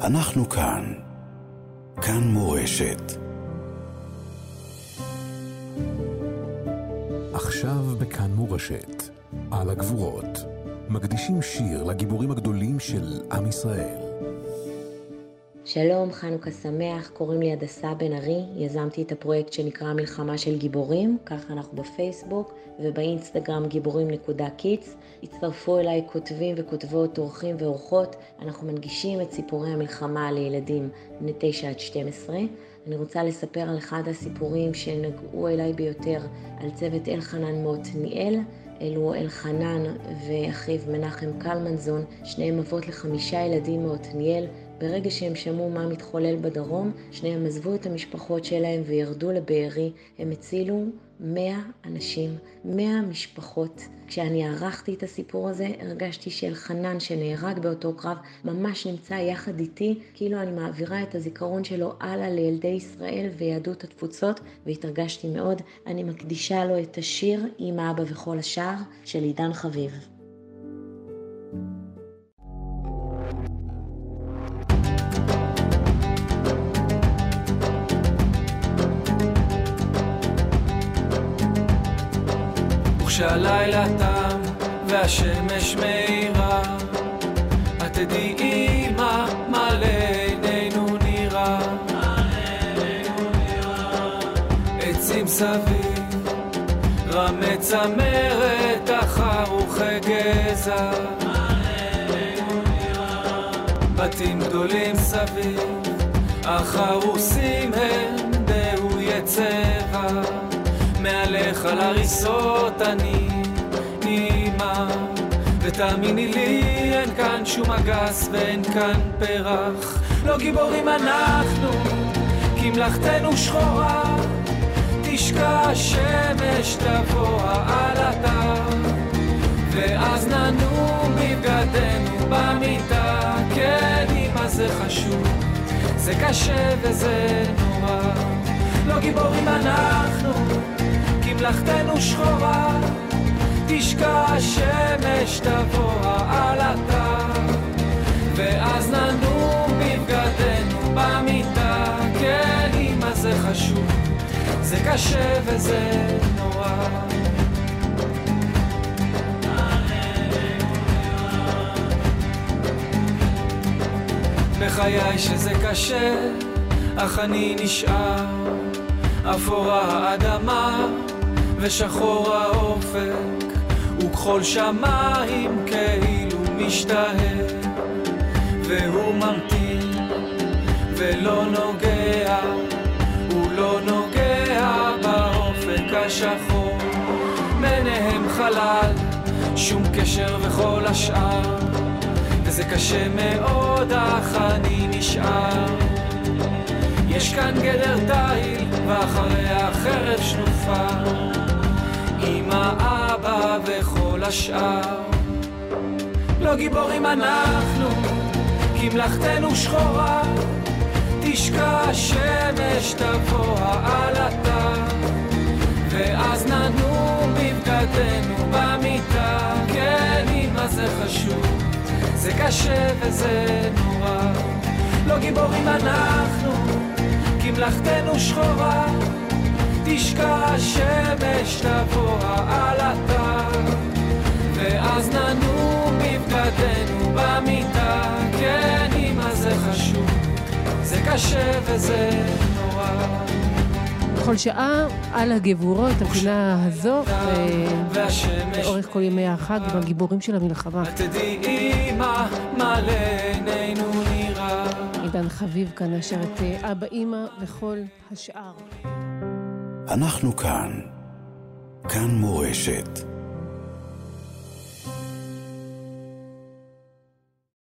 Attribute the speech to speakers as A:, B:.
A: אנחנו כאן. כאן מורשת. עכשיו בכאן מורשת, על הגבורות, מקדישים שיר לגיבורים הגדולים של עם ישראל.
B: שלום, חנוכה שמח, קוראים לי הדסה בן ארי, יזמתי את הפרויקט שנקרא מלחמה של גיבורים, ככה אנחנו בפייסבוק ובאינסטגרם גיבורים.קידס. הצטרפו אליי כותבים וכותבות, אורחים ואורחות, אנחנו מנגישים את סיפורי המלחמה לילדים בני 9 עד 12. אני רוצה לספר על אחד הסיפורים שנגעו אליי ביותר, על צוות אלחנן מעתניאל. אלו אלחנן ואחיו מנחם קלמנזון, שניהם אבות לחמישה ילדים מעתניאל, ברגע שהם שמעו מה מתחולל בדרום, שניהם עזבו את המשפחות שלהם וירדו לבארי. הם הצילו מאה אנשים, מאה משפחות. כשאני ערכתי את הסיפור הזה, הרגשתי שאלחנן שנהרג באותו קרב ממש נמצא יחד איתי, כאילו אני מעבירה את הזיכרון שלו הלאה לילדי ישראל ויהדות התפוצות, והתרגשתי מאוד. אני מקדישה לו את השיר "עם אבא וכל השאר" של עידן חביב.
C: כשהלילה תם והשמש מאירה, את תדעי מה לעינינו נראה. עצים סביב, רמי צמרת, החרוכי גזע. בתים גדולים סביב, החרוסים הם על הריסות אני אימא ותאמיני לי אין כאן שום אגס ואין כאן פרח. לא גיבורים אנחנו כי מלאכתנו שחורה. תשקע השמש תבוא העלתה. ואז ננום בבגדנו במיטה. כן אמא זה חשוב? זה קשה וזה נורא. לא גיבורים אנחנו מלאכתנו שחורה, תשקע השמש תבוא העלתה, ואז ננום בבגדנו במיטה, כן אמא זה חשוב, זה קשה וזה נורא. בחיי שזה קשה, אך אני נשאר, אפורה האדמה ושחור האופק, וכחול שמיים כאילו משתהה, והוא ממתין ולא נוגע, הוא לא נוגע באופק השחור, ביניהם חלל, שום קשר וכל השאר, וזה קשה מאוד אך אני נשאר. יש כאן גדר תיל, ואחריה חרב שנופה. השאר. לא גיבורים אנחנו, כי מלאכתנו שחורה. תשקע השמש תבוא העלתה, ואז ננום בבגדנו במיטה. כן, אמא זה חשוב, זה קשה וזה נורא. לא גיבורים אנחנו, כי מלאכתנו שחורה. תשקע השמש תבוא העלתה ואז ננום בבגדנו במיטה כן אמא זה חשוב זה קשה וזה נורא
D: בכל שעה על הגבורות, הפינה הזו, לאורך כל ימי החג עם הגיבורים של המלחמה.
C: תדעי אמא מה לעינינו נראה.
D: עידן חביב כאן אשר את אבא, אמא וכל השאר.
A: אנחנו כאן. כאן מורשת.